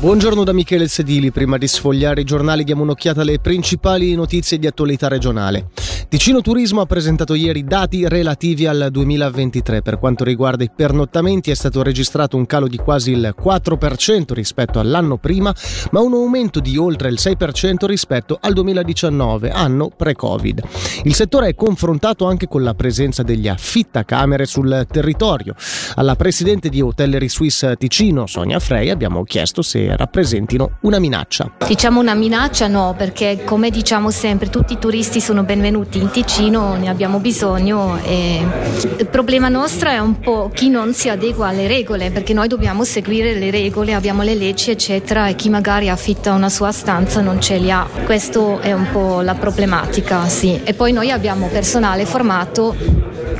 Buongiorno da Michele Sedili. Prima di sfogliare i giornali diamo un'occhiata alle principali notizie di attualità regionale. Ticino Turismo ha presentato ieri dati relativi al 2023. Per quanto riguarda i pernottamenti è stato registrato un calo di quasi il 4% rispetto all'anno prima, ma un aumento di oltre il 6% rispetto al 2019, anno pre-Covid. Il settore è confrontato anche con la presenza degli affittacamere sul territorio. Alla presidente di Hotellery Swiss Ticino, Sonia Frey, abbiamo chiesto se rappresentino una minaccia. Diciamo una minaccia no, perché come diciamo sempre tutti i turisti sono benvenuti in Ticino ne abbiamo bisogno e il problema nostro è un po' chi non si adegua alle regole perché noi dobbiamo seguire le regole, abbiamo le leggi eccetera e chi magari affitta una sua stanza non ce li ha. Questo è un po' la problematica, sì. E poi noi abbiamo personale formato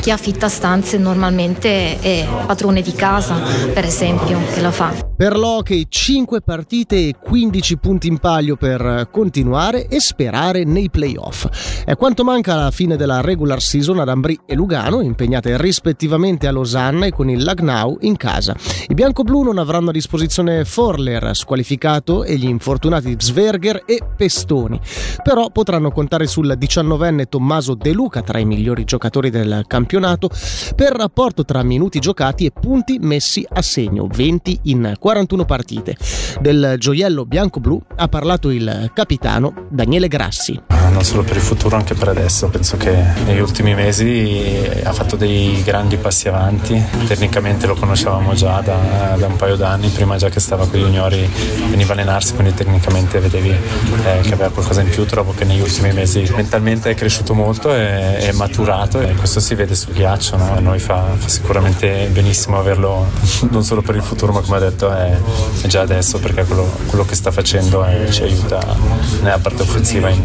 chi affitta stanze normalmente è padrone di casa, per esempio, che la fa. Per l'Hockey 5 partite e 15 punti in palio per continuare e sperare nei playoff. È quanto manca alla fine della regular season ad Ambri e Lugano, impegnate rispettivamente a Losanna e con il Lagnau in casa. I bianco-blu non avranno a disposizione Forler, squalificato, e gli infortunati Sverger e Pestoni. Però potranno contare sul 19enne Tommaso De Luca, tra i migliori giocatori del campionato, per rapporto tra minuti giocati e punti messi a segno, 20 in 40. 41 partite. Del gioiello bianco-blu ha parlato il capitano Daniele Grassi. Non solo per il futuro, anche per adesso. Penso che negli ultimi mesi ha fatto dei grandi passi avanti. Tecnicamente lo conoscevamo già da, da un paio d'anni, prima già che stava con gli juniori, veniva a allenarsi, quindi tecnicamente vedevi eh, che aveva qualcosa in più. Trovo che negli ultimi mesi mentalmente è cresciuto molto, è, è maturato e questo si vede sul ghiaccio. No? A noi fa, fa sicuramente benissimo averlo non solo per il futuro, ma come ha detto è, è già adesso perché quello, quello che sta facendo è, ci aiuta nella parte offensiva in,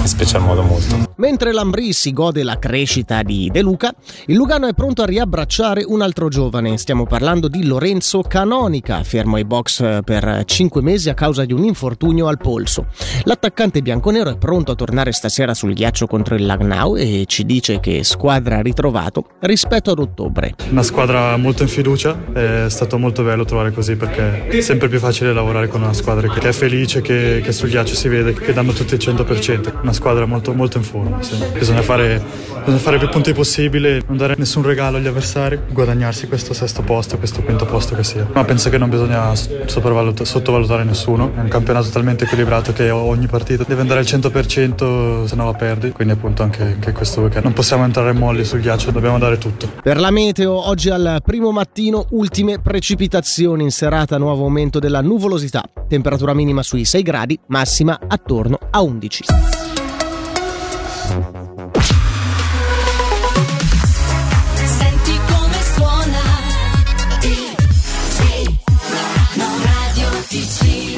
in special modo molto. Mentre l'Ambri si gode la crescita di De Luca, il Lugano è pronto a riabbracciare un altro giovane. Stiamo parlando di Lorenzo Canonica, fermo ai box per 5 mesi a causa di un infortunio al polso. L'attaccante bianconero è pronto a tornare stasera sul ghiaccio contro il Lagnau e ci dice che squadra ha ritrovato rispetto ad ottobre. Una squadra molto in fiducia, è stato molto bello trovare così perché è sempre più facile lavorare con una squadra che è felice, che, che sul ghiaccio si vede, che danno tutti il 100%. Una squadra molto, molto in forma. Sì. Bisogna, fare, bisogna fare più punti possibile, non dare nessun regalo agli avversari, guadagnarsi questo sesto posto, questo quinto posto che sia. Ma penso che non bisogna sottovalutare nessuno. È un campionato talmente equilibrato che ogni partita deve andare al 100% se no la perdi. Quindi appunto anche, anche questo weekend non possiamo entrare molli sul ghiaccio, dobbiamo dare tutto. Per la meteo, oggi al primo mattino, ultime precipitazioni in serata, nuovo aumento della nuvolosità. Temperatura minima sui 6 gradi, massima attorno a 11.